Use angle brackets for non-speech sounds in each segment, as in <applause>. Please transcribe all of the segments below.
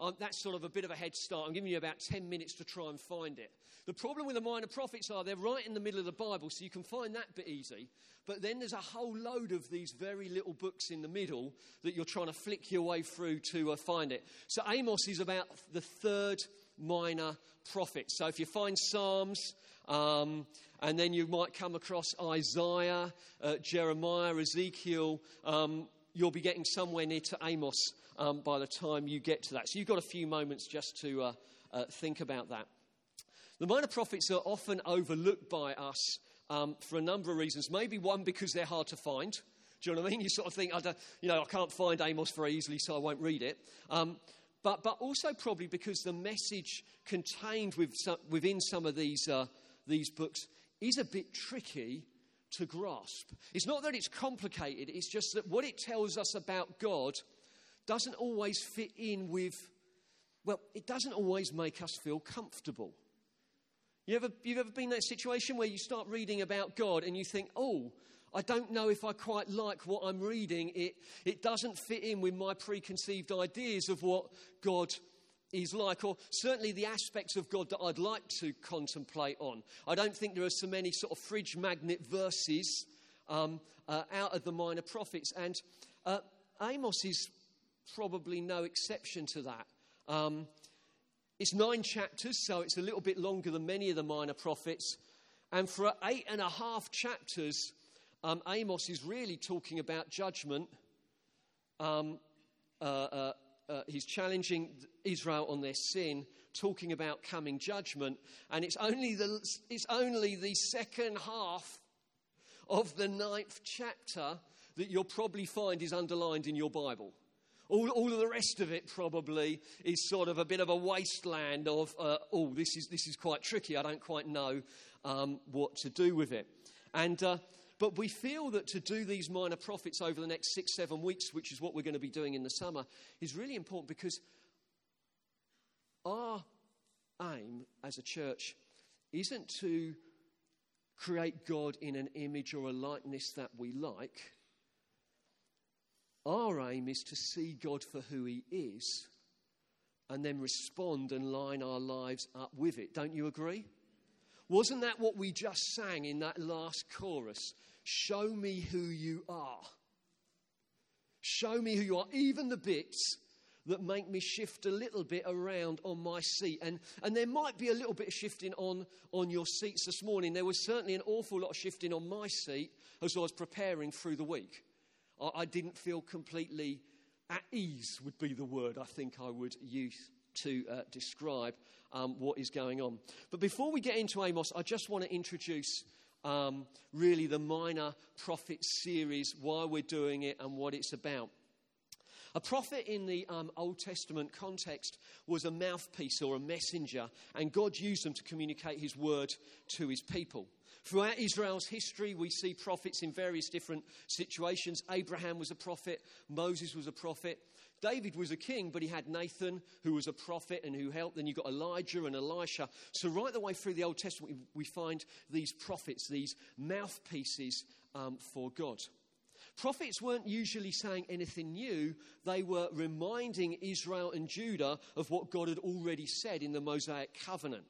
um, that's sort of a bit of a head start. I'm giving you about 10 minutes to try and find it. The problem with the minor prophets are they're right in the middle of the Bible, so you can find that bit easy. But then there's a whole load of these very little books in the middle that you're trying to flick your way through to uh, find it. So Amos is about the third minor prophet. So if you find Psalms, um, and then you might come across Isaiah, uh, Jeremiah, Ezekiel, um, you'll be getting somewhere near to Amos um, by the time you get to that. So you've got a few moments just to uh, uh, think about that. The minor prophets are often overlooked by us um, for a number of reasons. Maybe one, because they're hard to find. Do you know what I mean? <laughs> You sort of think, I you know, I can't find Amos very easily, so I won't read it. Um, but, but also probably because the message contained with some, within some of these, uh, these books is a bit tricky to grasp. It's not that it's complicated, it's just that what it tells us about God doesn't always fit in with, well, it doesn't always make us feel comfortable. You ever, you've ever been in that situation where you start reading about God and you think, oh, I don't know if I quite like what I'm reading. It, it doesn't fit in with my preconceived ideas of what God is like, or certainly the aspects of God that I'd like to contemplate on. I don't think there are so many sort of fridge magnet verses um, uh, out of the minor prophets, and uh, Amos is probably no exception to that. Um, it's nine chapters, so it's a little bit longer than many of the minor prophets. And for eight and a half chapters, um, Amos is really talking about judgment. Um, uh, uh, he's challenging Israel on their sin, talking about coming judgment. And it's only the, it's only the second half of the ninth chapter that you'll probably find is underlined in your Bible. All, all of the rest of it probably is sort of a bit of a wasteland of, uh, oh, this is, this is quite tricky. I don't quite know um, what to do with it. And uh, but we feel that to do these minor prophets over the next six, seven weeks, which is what we're going to be doing in the summer, is really important because our aim as a church isn't to create God in an image or a likeness that we like. Our aim is to see God for who He is and then respond and line our lives up with it. Don't you agree? Wasn't that what we just sang in that last chorus? Show me who you are. Show me who you are, even the bits that make me shift a little bit around on my seat. And, and there might be a little bit of shifting on, on your seats this morning. There was certainly an awful lot of shifting on my seat as I was preparing through the week. I, I didn't feel completely at ease, would be the word I think I would use to uh, describe um, what is going on. But before we get into Amos, I just want to introduce um, really the minor prophet series, why we're doing it, and what it's about. A prophet in the um, Old Testament context was a mouthpiece or a messenger, and God used them to communicate his word to his people. Throughout Israel's history, we see prophets in various different situations. Abraham was a prophet, Moses was a prophet, David was a king, but he had Nathan, who was a prophet and who helped. Then you've got Elijah and Elisha. So, right the way through the Old Testament, we find these prophets, these mouthpieces um, for God. Prophets weren't usually saying anything new, they were reminding Israel and Judah of what God had already said in the Mosaic covenant.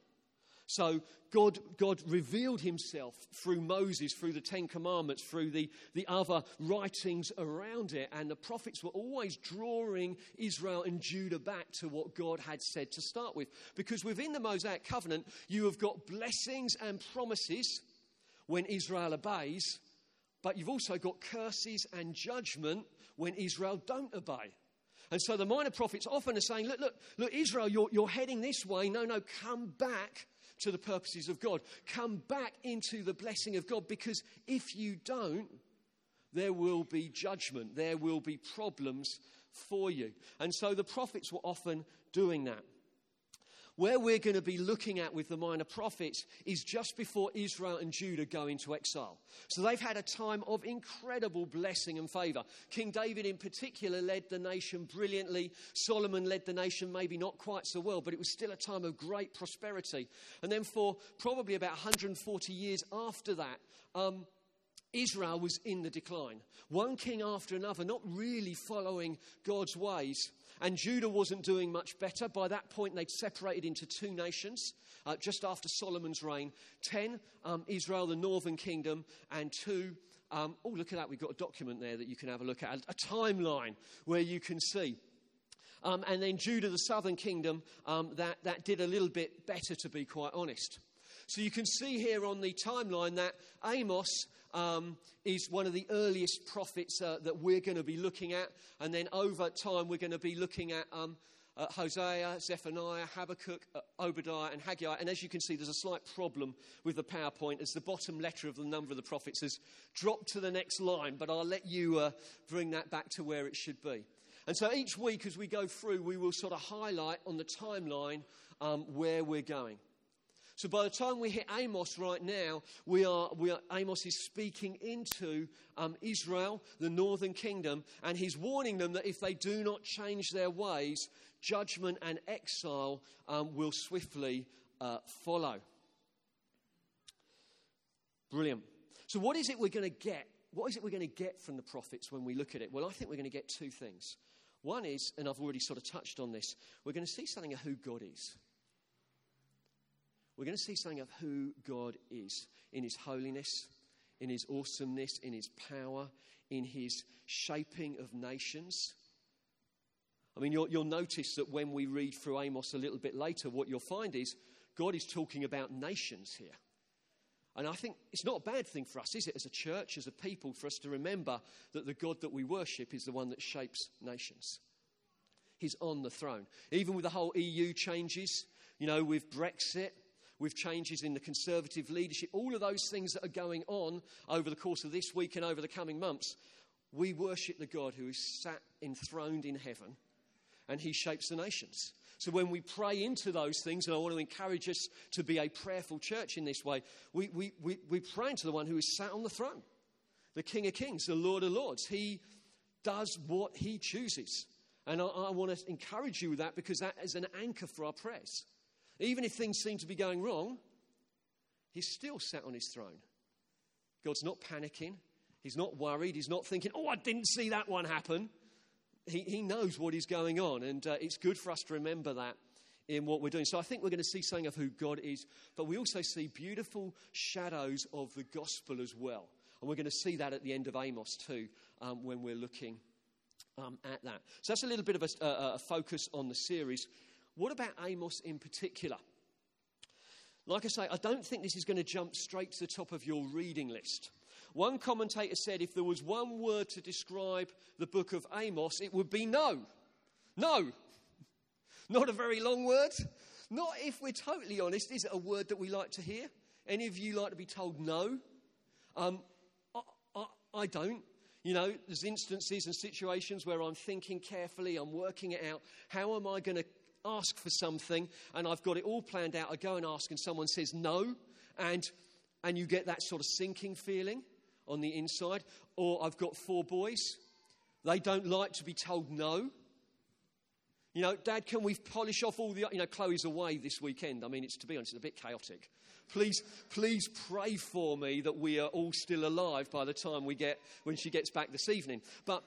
So God, God revealed himself through Moses, through the Ten Commandments, through the, the other writings around it. And the prophets were always drawing Israel and Judah back to what God had said to start with. Because within the Mosaic covenant, you have got blessings and promises when Israel obeys, but you've also got curses and judgment when Israel don't obey. And so the minor prophets often are saying, look, look, look, Israel, you're, you're heading this way. No, no, come back to the purposes of God. Come back into the blessing of God because if you don't, there will be judgment, there will be problems for you. And so the prophets were often doing that. Where we're going to be looking at with the minor prophets is just before Israel and Judah go into exile. So they've had a time of incredible blessing and favor. King David, in particular, led the nation brilliantly. Solomon led the nation maybe not quite so well, but it was still a time of great prosperity. And then for probably about 140 years after that, um, Israel was in the decline. One king after another, not really following God's ways. And Judah wasn't doing much better. By that point, they'd separated into two nations uh, just after Solomon's reign 10, um, Israel, the northern kingdom, and two, um, oh, look at that. We've got a document there that you can have a look at, a, a timeline where you can see. Um, and then Judah, the southern kingdom, um, that, that did a little bit better, to be quite honest. So you can see here on the timeline that Amos um, is one of the earliest prophets uh, that we're going to be looking at. And then over time, we're going to be looking at um, uh, Hosea, Zephaniah, Habakkuk, uh, Obadiah, and Haggai. And as you can see, there's a slight problem with the PowerPoint as the bottom letter of the number of the prophets has dropped to the next line, but I'll let you uh, bring that back to where it should be. And so each week as we go through, we will sort of highlight on the timeline um, where we're going. So by the time we hit Amos right now, we are, we are Amos is speaking into um, Israel, the northern kingdom, and he's warning them that if they do not change their ways, judgment and exile um, will swiftly uh, follow. Brilliant. So, what is it we're going to get? What is it we're going to get from the prophets when we look at it? Well, I think we're going to get two things. One is, and I've already sort of touched on this, we're going to see something of who God is. We're going to see something of who God is in His holiness, in His awesomeness, in His power, in His shaping of nations. I mean, you'll, you'll, notice that when we read through Amos a little bit later, what you'll find is God is talking about nations here. And I think it's not a bad thing for us, is it, as a church, as a people, for us to remember that the God that we worship is the one that shapes nations. He's on the throne. Even with the whole EU changes, you know, with Brexit, with changes in the conservative leadership, all of those things that are going on over the course of this week and over the coming months, we worship the God who is sat enthroned in heaven and he shapes the nations. So when we pray into those things, and I want to encourage us to be a prayerful church in this way, we, we, we, we pray into the one who is sat on the throne, the King of Kings, the Lord of Lords. He does what he chooses. And I, I want to encourage you with that because that is an anchor for our prayers. Even if things seem to be going wrong, he's still sat on his throne. God's not panicking. He's not worried. He's not thinking, oh, I didn't see that one happen he, he knows what is going on, and uh, it's good for us to remember that in what we're doing. So I think we're going to see something of who God is, but we also see beautiful shadows of the gospel as well. And we're going to see that at the end of Amos too um, when we're looking um, at that. So that's a little bit of a, a, a focus on the series. What about Amos in particular? Like I say, I don't think this is going to jump straight to the top of your reading list. One commentator said if there was one word to describe the book of Amos, it would be no. No. Not a very long word. Not if we're totally honest. Is it a word that we like to hear? Any of you like to be told no? Um, I, I, I don't. You know, there's instances and situations where I'm thinking carefully, I'm working it out. How am I going to ask for something? And I've got it all planned out. I go and ask, and someone says no, and, and you get that sort of sinking feeling on the inside. Or I've got four boys. They don't like to be told no. You know, Dad, can we polish off all the. You know, Chloe's away this weekend. I mean, it's to be honest, it's a bit chaotic. Please, please pray for me that we are all still alive by the time we get when she gets back this evening. But,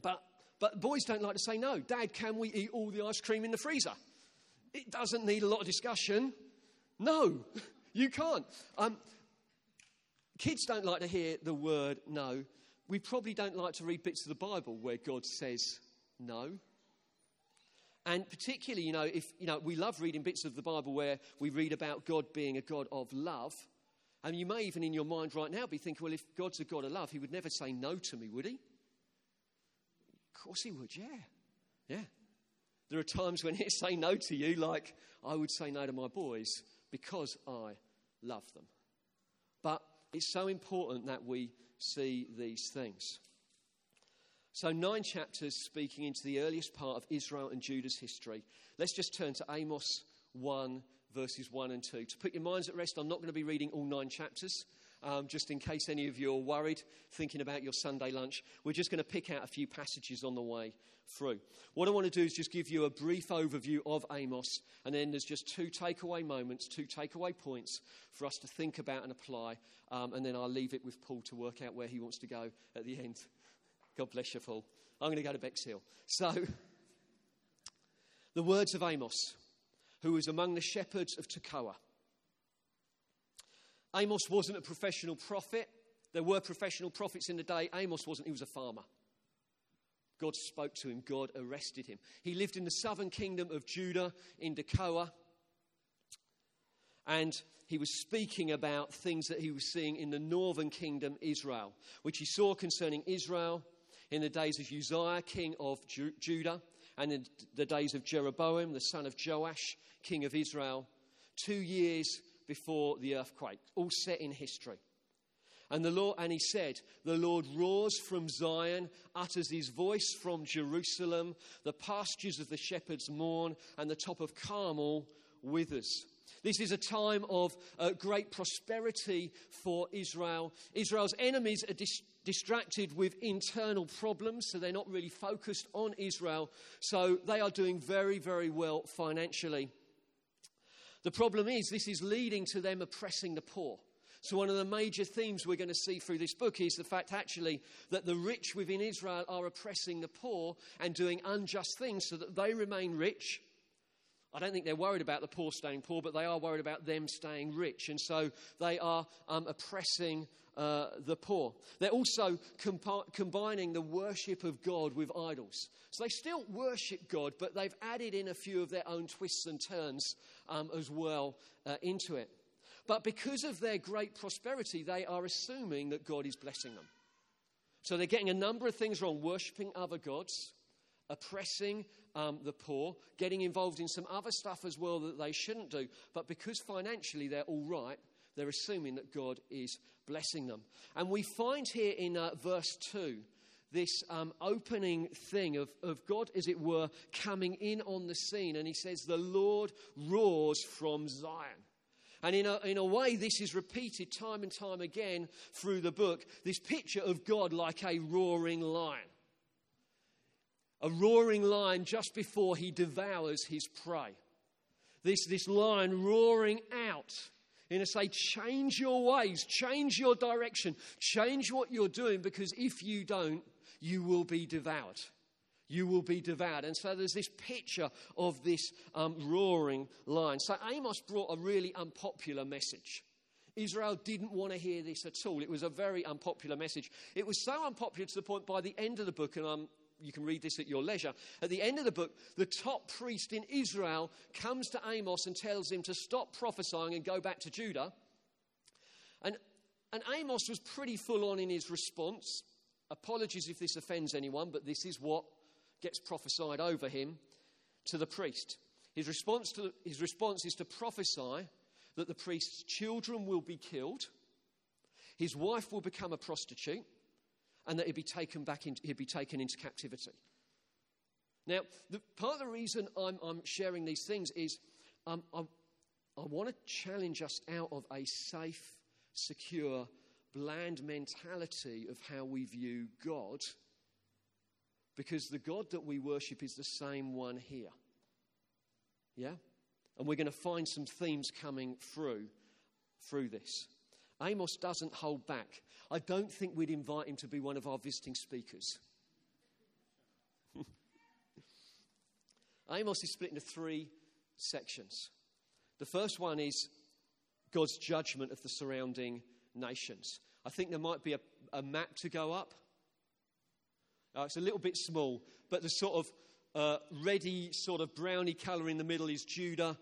but, but boys don't like to say no. Dad, can we eat all the ice cream in the freezer? It doesn't need a lot of discussion. No, <laughs> you can't. Um, Kids don't like to hear the word no. We probably don't like to read bits of the Bible where God says no. And particularly, you know, if you know, we love reading bits of the Bible where we read about God being a God of love. And you may even in your mind right now be thinking, well, if God's a God of love, he would never say no to me, would he? Of course he would, yeah. Yeah. There are times when <laughs> he'll say no to you, like I would say no to my boys because I love them. But it's so important that we see these things. So, nine chapters speaking into the earliest part of Israel and Judah's history. Let's just turn to Amos 1, verses 1 and 2. To put your minds at rest, I'm not going to be reading all nine chapters. Um, just in case any of you are worried, thinking about your Sunday lunch. We're just going to pick out a few passages on the way through. What I want to do is just give you a brief overview of Amos, and then there's just two takeaway moments, two takeaway points for us to think about and apply, um, and then I'll leave it with Paul to work out where he wants to go at the end. God bless you, Paul. I'm going to go to Bexhill. So, <laughs> the words of Amos, who was among the shepherds of Tekoa. Amos wasn't a professional prophet. There were professional prophets in the day. Amos wasn't, he was a farmer. God spoke to him, God arrested him. He lived in the southern kingdom of Judah in Tekoa. And he was speaking about things that he was seeing in the northern kingdom, Israel, which he saw concerning Israel in the days of Uzziah, king of Ju- Judah, and in the days of Jeroboam, the son of Joash, king of Israel, two years before the earthquake, all set in history. And the Lord, and he said, The Lord roars from Zion, utters his voice from Jerusalem, the pastures of the shepherds mourn, and the top of Carmel withers. This is a time of uh, great prosperity for Israel. Israel's enemies are dis- distracted with internal problems, so they're not really focused on Israel. So they are doing very, very well financially. The problem is, this is leading to them oppressing the poor. So, one of the major themes we're going to see through this book is the fact, actually, that the rich within Israel are oppressing the poor and doing unjust things so that they remain rich. I don't think they're worried about the poor staying poor, but they are worried about them staying rich. And so they are um, oppressing uh, the poor. They're also compi- combining the worship of God with idols. So they still worship God, but they've added in a few of their own twists and turns um, as well uh, into it. But because of their great prosperity, they are assuming that God is blessing them. So they're getting a number of things wrong worshipping other gods, oppressing um, the poor, getting involved in some other stuff as well that they shouldn't do. But because financially they're all right, they're assuming that God is blessing them. And we find here in uh, verse 2 this um, opening thing of, of God, as it were, coming in on the scene. And he says, The Lord roars from Zion. And in a, in a way, this is repeated time and time again through the book this picture of God like a roaring lion. A roaring lion just before he devours his prey. This, this lion roaring out in a say, change your ways, change your direction, change what you're doing, because if you don't, you will be devoured. You will be devoured. And so there's this picture of this um, roaring lion. So Amos brought a really unpopular message. Israel didn't want to hear this at all. It was a very unpopular message. It was so unpopular to the point by the end of the book, and I'm you can read this at your leisure. At the end of the book, the top priest in Israel comes to Amos and tells him to stop prophesying and go back to Judah. And, and Amos was pretty full on in his response. Apologies if this offends anyone, but this is what gets prophesied over him to the priest. His response, to, his response is to prophesy that the priest's children will be killed, his wife will become a prostitute and that he'd be taken back in, he'd be taken into captivity. Now, the, part of the reason I'm, I'm sharing these things is um, I, I want to challenge us out of a safe, secure, bland mentality of how we view God, because the God that we worship is the same one here. Yeah? And we're going to find some themes coming through through this. Amos doesn't hold back. I don't think we'd invite him to be one of our visiting speakers. <laughs> Amos is split into three sections. The first one is God's judgment of the surrounding nations. I think there might be a, a map to go up. Uh, it's a little bit small, but the sort of uh, sort of browny colour in the middle is Judah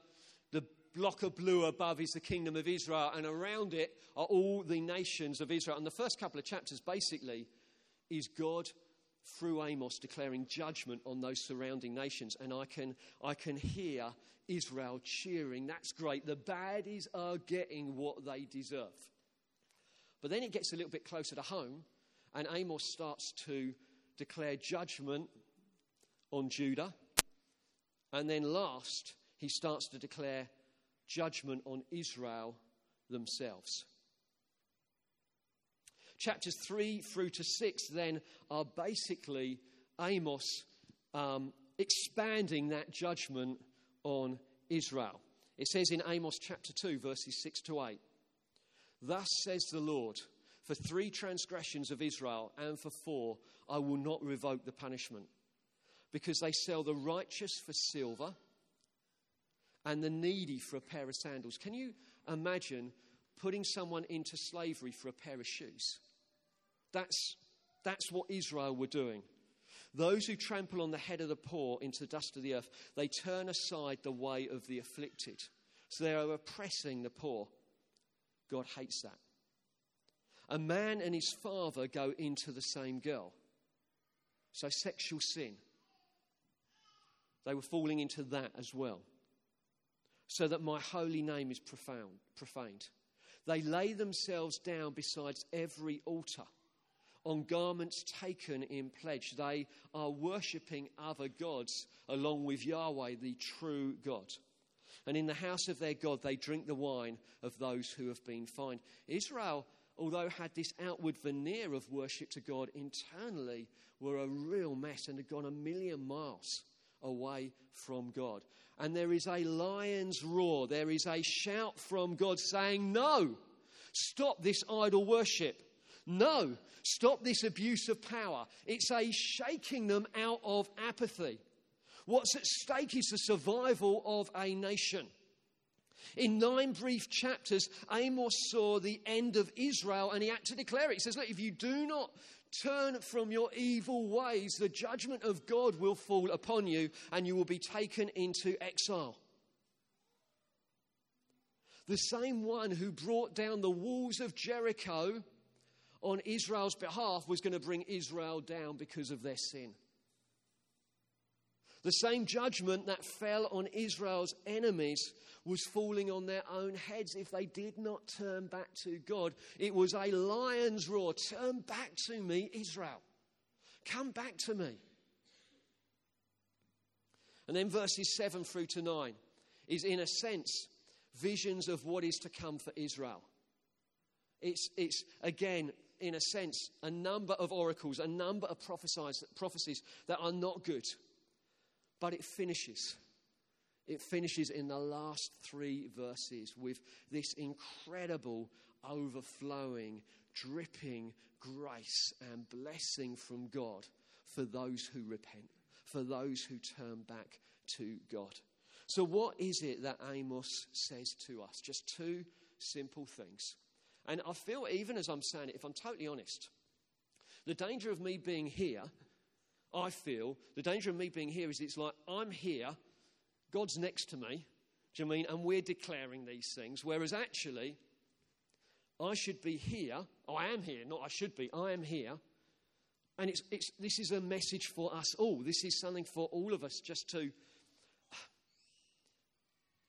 block of blue above is the kingdom of Israel, and around it are all the nations of Israel. And the first couple of chapters basically is God through Amos declaring judgment on those surrounding nations. And I can, I can hear Israel cheering. That's great. The baddies are getting what they deserve. But then it gets a little bit closer to home, and Amos starts to declare judgment on Judah. And then last, he starts to declare judgment on Israel themselves. Chapters 3 through to 6 then are basically Amos um, expanding that judgment on Israel. It says in Amos chapter 2, verses 6 to 8 Thus says the Lord, for three transgressions of Israel and for four, I will not revoke the punishment, because they sell the righteous for silver and the needy for a pair of sandals. Can you imagine putting someone into slavery for a pair of shoes? That's, that's what Israel were doing. Those who trample on the head of the poor into the dust of the earth, they turn aside the way of the afflicted. So they are oppressing the poor. God hates that. A man and his father go into the same girl. So sexual sin. They were falling into that as well. So that my holy name is profound, profaned. They lay themselves down besides every altar on garments taken in pledge. They are worshipping other gods along with Yahweh, the true God. And in the house of their God, they drink the wine of those who have been fined. Israel, although had this outward veneer of worship to God, internally were a real mess and had gone a million miles away from God. And there is a lion's roar, there is a shout from God saying, No, stop this idol worship. No, stop this abuse of power. It's a shaking them out of apathy. What's at stake is the survival of a nation. In nine brief chapters, Amos saw the end of Israel and he had to declare it. He says, Look, if you do not turn from your evil ways, the judgment of God will fall upon you and you will be taken into exile. The same one who brought down the walls of Jericho on Israel's behalf was going to bring Israel down because of their sin. The same judgment that fell on Israel's enemies was falling on their own heads if they did not turn back to God. It was a lion's roar Turn back to me, Israel. Come back to me. And then verses 7 through to 9 is, in a sense, visions of what is to come for Israel. It's, it's again, in a sense, a number of oracles, a number of prophecies that are not good. But it finishes. It finishes in the last three verses with this incredible, overflowing, dripping grace and blessing from God for those who repent, for those who turn back to God. So, what is it that Amos says to us? Just two simple things. And I feel, even as I'm saying it, if I'm totally honest, the danger of me being here, I feel, the danger of me being here is it's like I'm here, God's next to me, do you mean? And we're declaring these things, whereas actually, I should be here. Oh, I am here, not I should be. I am here. And it's, it's, this is a message for us all. This is something for all of us just to,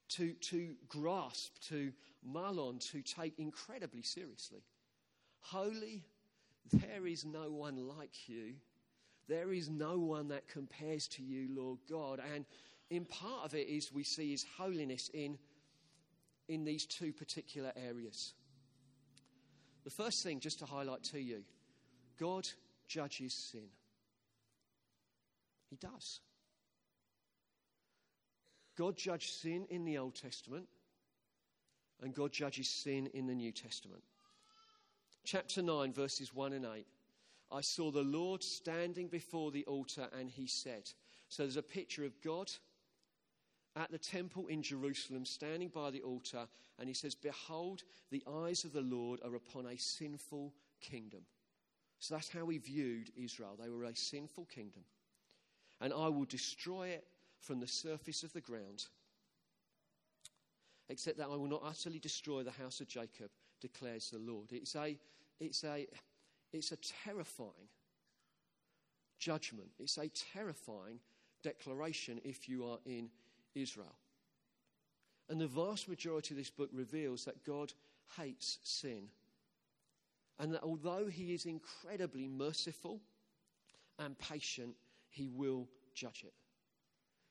to, to grasp, to mull on, to take incredibly seriously. Holy, there is no one like you. There is no one that compares to you, Lord God. And in part of it is we see his holiness in, in these two particular areas. The first thing, just to highlight to you, God judges sin. He does. God judged sin in the Old Testament, and God judges sin in the New Testament. Chapter 9, verses 1 and 8. I saw the Lord standing before the altar, and he said, So there's a picture of God at the temple in Jerusalem, standing by the altar, and he says, Behold, the eyes of the Lord are upon a sinful kingdom. So that's how he viewed Israel. They were a sinful kingdom. And I will destroy it from the surface of the ground, except that I will not utterly destroy the house of Jacob, declares the Lord. It's a, it's a, it's a terrifying judgment. It's a terrifying declaration if you are in Israel. And the vast majority of this book reveals that God hates sin. And that although he is incredibly merciful and patient, he will judge it.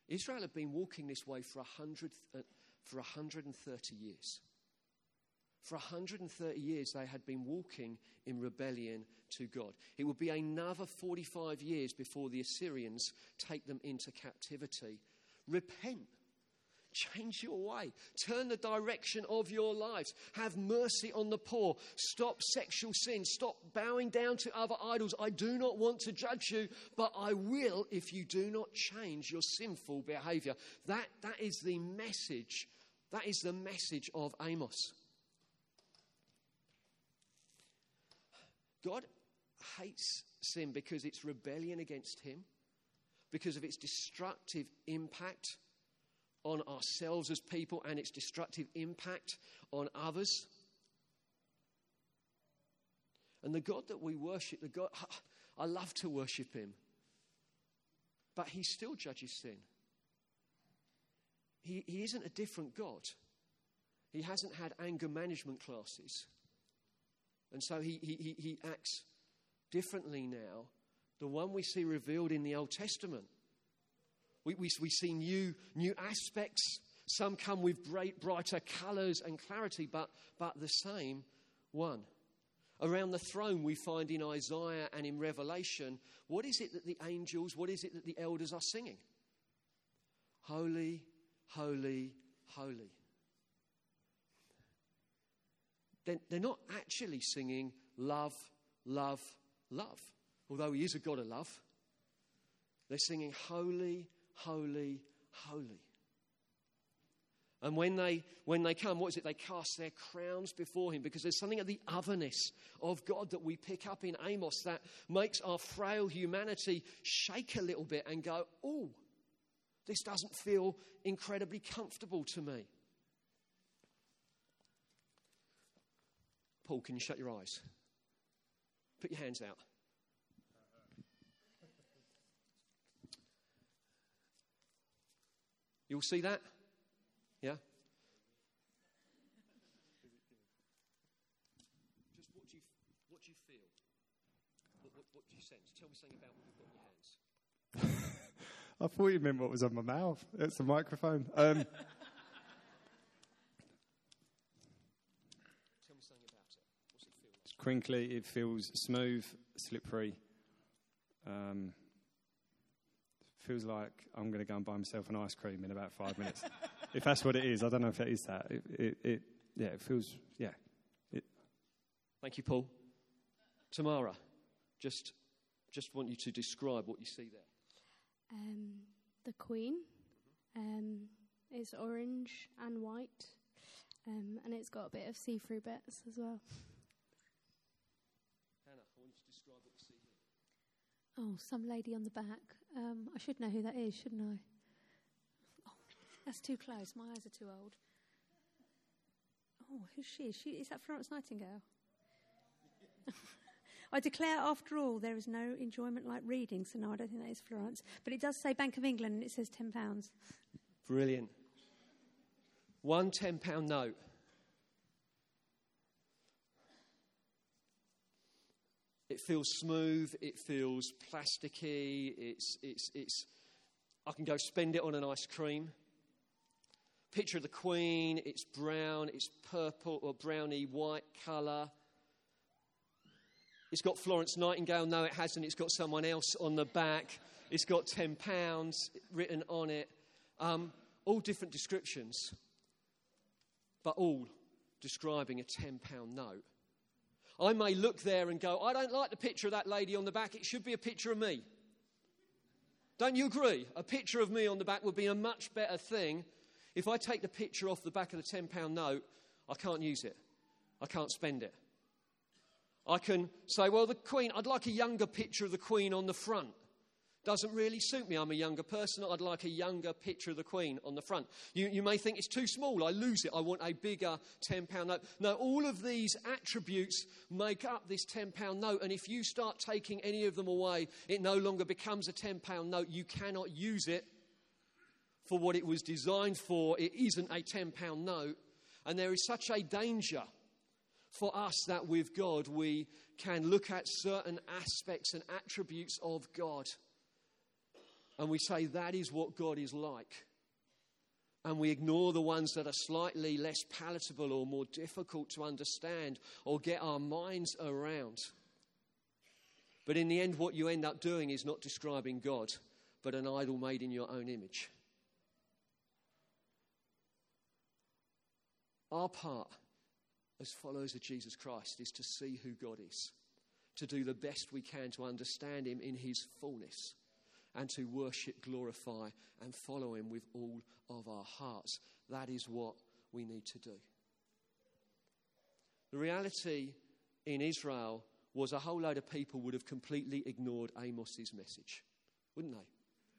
Israel had been walking this way for, 100, uh, for 130 years. For 130 years, they had been walking in rebellion to God. It would be another 45 years before the Assyrians take them into captivity. Repent. Change your way. Turn the direction of your lives. Have mercy on the poor. Stop sexual sin. Stop bowing down to other idols. I do not want to judge you, but I will if you do not change your sinful behavior. That, that is the message. That is the message of Amos. God hates sin because it's rebellion against Him, because of its destructive impact on ourselves as people and its destructive impact on others. And the God that we worship, the God, <sighs> I love to worship Him, but He still judges sin. He, he isn't a different God. He hasn't had anger management classes. And so he, he, he acts differently now. The one we see revealed in the Old Testament. We, we, we see new, new aspects. Some come with bright, brighter colors and clarity, but, but the same one. Around the throne, we find in Isaiah and in Revelation, what is it that the angels, what is it that the elders are singing? Holy, holy, holy they're not actually singing love, love, love. Although he is a God of love, they're singing holy, holy, holy. And when they, when they come, what is it? They cast their crowns before him because there's something of the otherness of God that we pick up in Amos that makes our frail humanity shake a little bit and go, oh, this doesn't feel incredibly comfortable to me. Paul, can you shut your eyes? Put your hands out. You'll see that? Yeah? Just what do you, what do you feel? What, what, what do you sense? Tell me something about what you've got in your hands. <laughs> I thought you meant what was on my mouth. It's a microphone. Um, <laughs> crinkly, it feels smooth, slippery. Um, feels like I'm going to go and buy myself an ice cream in about five minutes. <laughs> if that's what it is, I don't know if it is that. It, it, it yeah, it feels, yeah. It. Thank you, Paul. Tamara, just, just want you to describe what you see there. Um, the Queen um, is orange and white, um, and it's got a bit of see-through bits as well. Oh, some lady on the back. Um, I should know who that is, shouldn't I? Oh, that's too close. My eyes are too old. Oh, who's she? Is, she, is that Florence Nightingale? <laughs> I declare, after all, there is no enjoyment like reading, so no, I don't think that is Florence. But it does say Bank of England and it says £10. Brilliant. One £10 note. It feels smooth, it feels plasticky, it's, it's, it's, I can go spend it on an ice cream. Picture of the Queen, it's brown, it's purple or browny white colour. It's got Florence Nightingale. No, it hasn't. It's got someone else on the back. It's got £10 written on it. Um, all different descriptions, but all describing a £10 note. I may look there and go, I don't like the picture of that lady on the back. It should be a picture of me. Don't you agree? A picture of me on the back would be a much better thing. If I take the picture off the back of the £10 note, I can't use it. I can't spend it. I can say, well, the Queen, I'd like a younger picture of the Queen on the front doesn't really suit me. I'm a younger person. I'd like a younger picture of the Queen on the front. You, you may think it's too small. I lose it. I want a bigger £10 note. No, all of these attributes make up this £10 note. And if you start taking any of them away, it no longer becomes a £10 note. You cannot use it for what it was designed for. It isn't a £10 note. And there is such a danger for us that with God we can look at certain aspects and attributes of God and we say that is what God is like. and we ignore the ones that are slightly less palatable or more difficult to understand or get our minds around. But in the end, what you end up doing is not describing God, but an idol made in your own image. Our part as followers of Jesus Christ is to see who God is, to do the best we can to understand Him in His fullness, and to worship, glorify, and follow Him with all of our hearts. That is what we need to do. The reality in Israel was a whole load of people would have completely ignored Amos's message, wouldn't they?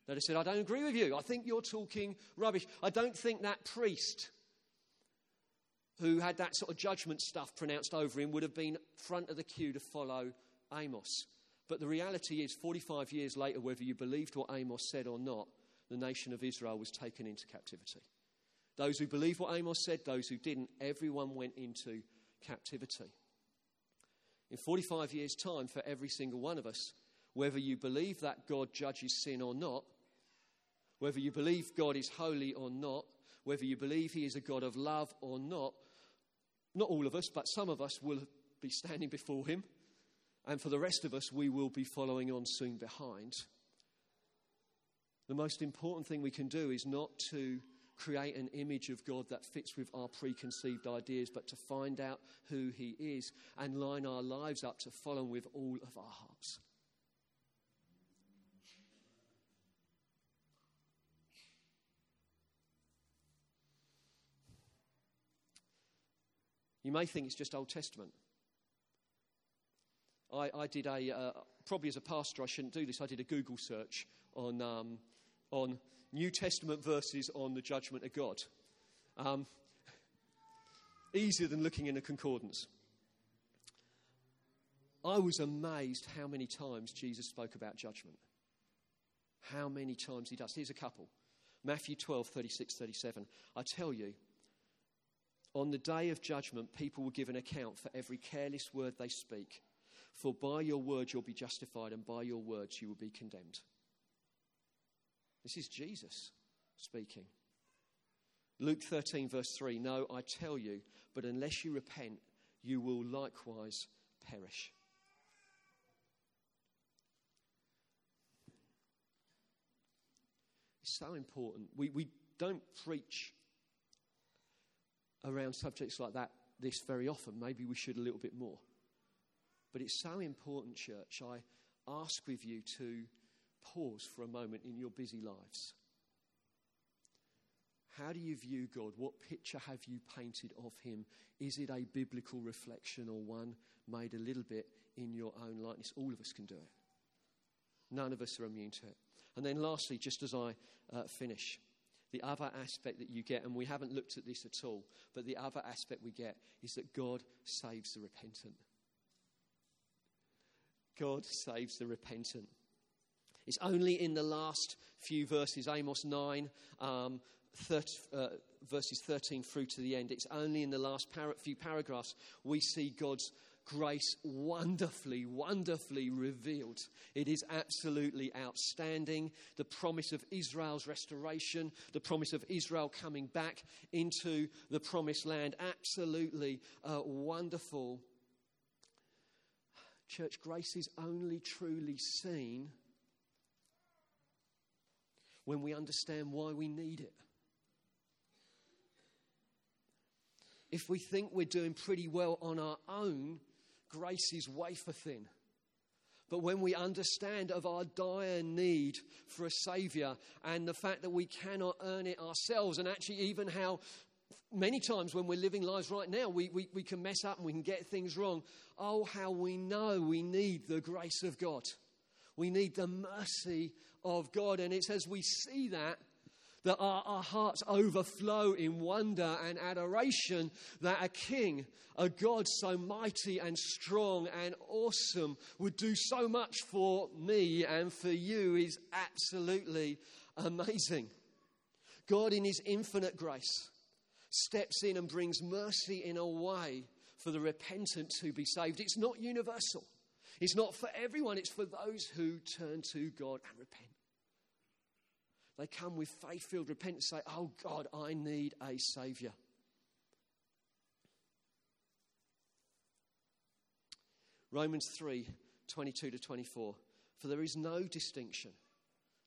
They'd have said, I don't agree with you. I think you're talking rubbish. I don't think that priest who had that sort of judgment stuff pronounced over him would have been front of the queue to follow Amos. But the reality is, 45 years later, whether you believed what Amos said or not, the nation of Israel was taken into captivity. Those who believed what Amos said, those who didn't, everyone went into captivity. In 45 years' time, for every single one of us, whether you believe that God judges sin or not, whether you believe God is holy or not, whether you believe He is a God of love or not, not all of us, but some of us will be standing before Him. And for the rest of us, we will be following on soon behind. The most important thing we can do is not to create an image of God that fits with our preconceived ideas, but to find out who He is and line our lives up to follow with all of our hearts. You may think it's just Old Testament. I, I did a, uh, probably as a pastor, I shouldn't do this. I did a Google search on, um, on New Testament verses on the judgment of God. Um, easier than looking in a concordance. I was amazed how many times Jesus spoke about judgment. How many times he does. Here's a couple Matthew 12, 36, 37. I tell you, on the day of judgment, people will give an account for every careless word they speak. For by your word you'll be justified, and by your words you will be condemned. This is Jesus speaking. Luke 13, verse 3 No, I tell you, but unless you repent, you will likewise perish. It's so important. We, we don't preach around subjects like that this very often. Maybe we should a little bit more. But it's so important, church. I ask with you to pause for a moment in your busy lives. How do you view God? What picture have you painted of Him? Is it a biblical reflection or one made a little bit in your own likeness? All of us can do it. None of us are immune to it. And then, lastly, just as I uh, finish, the other aspect that you get, and we haven't looked at this at all, but the other aspect we get is that God saves the repentant. God saves the repentant. It's only in the last few verses, Amos 9, um, 30, uh, verses 13 through to the end, it's only in the last par- few paragraphs we see God's grace wonderfully, wonderfully revealed. It is absolutely outstanding. The promise of Israel's restoration, the promise of Israel coming back into the promised land, absolutely uh, wonderful. Church, grace is only truly seen when we understand why we need it. If we think we're doing pretty well on our own, grace is wafer thin. But when we understand of our dire need for a Savior and the fact that we cannot earn it ourselves, and actually, even how many times when we're living lives right now, we, we, we can mess up and we can get things wrong. Oh, how we know we need the grace of God. We need the mercy of God. And it's as we see that that our, our, hearts overflow in wonder and adoration that a king, a God so mighty and strong and awesome, would do so much for me and for you is absolutely amazing. God, in His infinite grace, steps in and brings mercy in a way for the repentant to be saved. It's not universal, it's not for everyone, it's for those who turn to God and repent. They come with faith filled repentance, say, Oh God, I need a Saviour. Romans 3 22 to 24. For there is no distinction.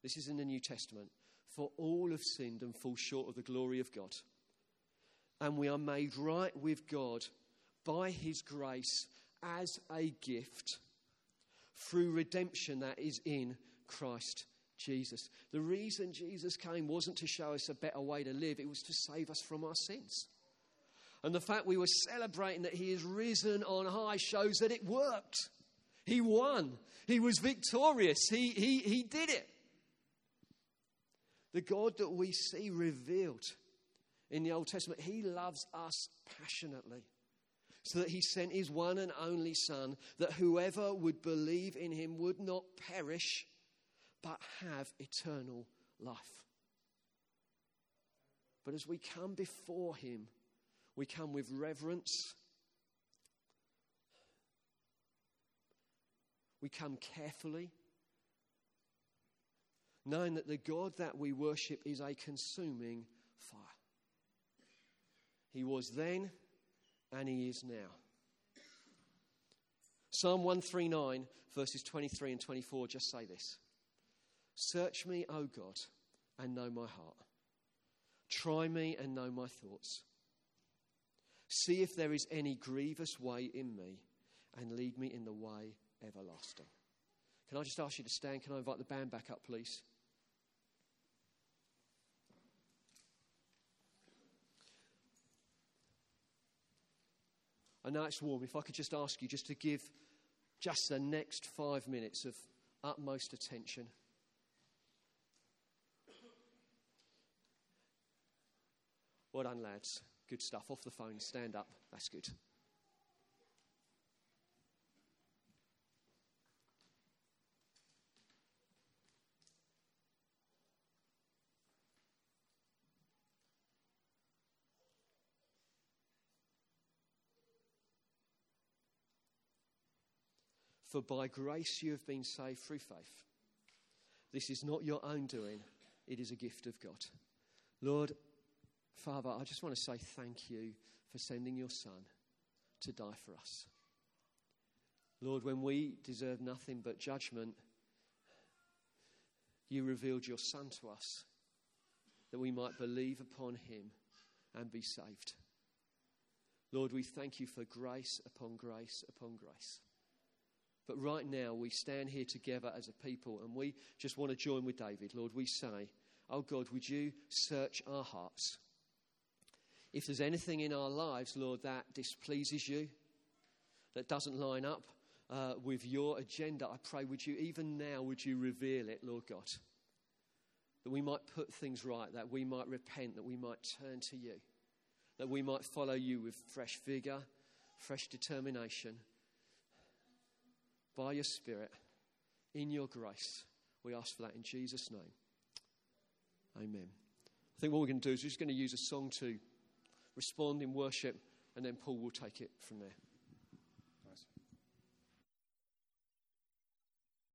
This is in the New Testament. For all have sinned and fall short of the glory of God. And we are made right with God by his grace as a gift through redemption that is in Christ Jesus. The reason Jesus came wasn't to show us a better way to live, it was to save us from our sins. And the fact we were celebrating that he is risen on high shows that it worked. He won. He was victorious. He, he, he did it. The God that we see revealed in the Old Testament, he loves us passionately. So that he sent his one and only Son, that whoever would believe in him would not perish, but have eternal life. But as we come before him, we come with reverence. We come carefully, knowing that the God that we worship is a consuming fire. He was then and he is now. Psalm 139, verses 23 and 24 just say this Search me, O God, and know my heart. Try me and know my thoughts. See if there is any grievous way in me, and lead me in the way everlasting. Can I just ask you to stand? Can I invite the band back up, please? I know it's warm. If I could just ask you just to give just the next five minutes of utmost attention. Well done, lads. Good stuff. Off the phone. Stand up. That's good. For by grace you have been saved through faith. This is not your own doing, it is a gift of God. Lord, Father, I just want to say thank you for sending your Son to die for us. Lord, when we deserve nothing but judgment, you revealed your Son to us that we might believe upon him and be saved. Lord, we thank you for grace upon grace upon grace. But right now, we stand here together as a people and we just want to join with David. Lord, we say, Oh God, would you search our hearts? If there's anything in our lives, Lord, that displeases you, that doesn't line up uh, with your agenda, I pray, would you, even now, would you reveal it, Lord God? That we might put things right, that we might repent, that we might turn to you, that we might follow you with fresh vigor, fresh determination by your Spirit, in your grace. We ask for that in Jesus' name. Amen. I think what we're going to do is we're just going to use a song to respond in worship, and then Paul will take it from there.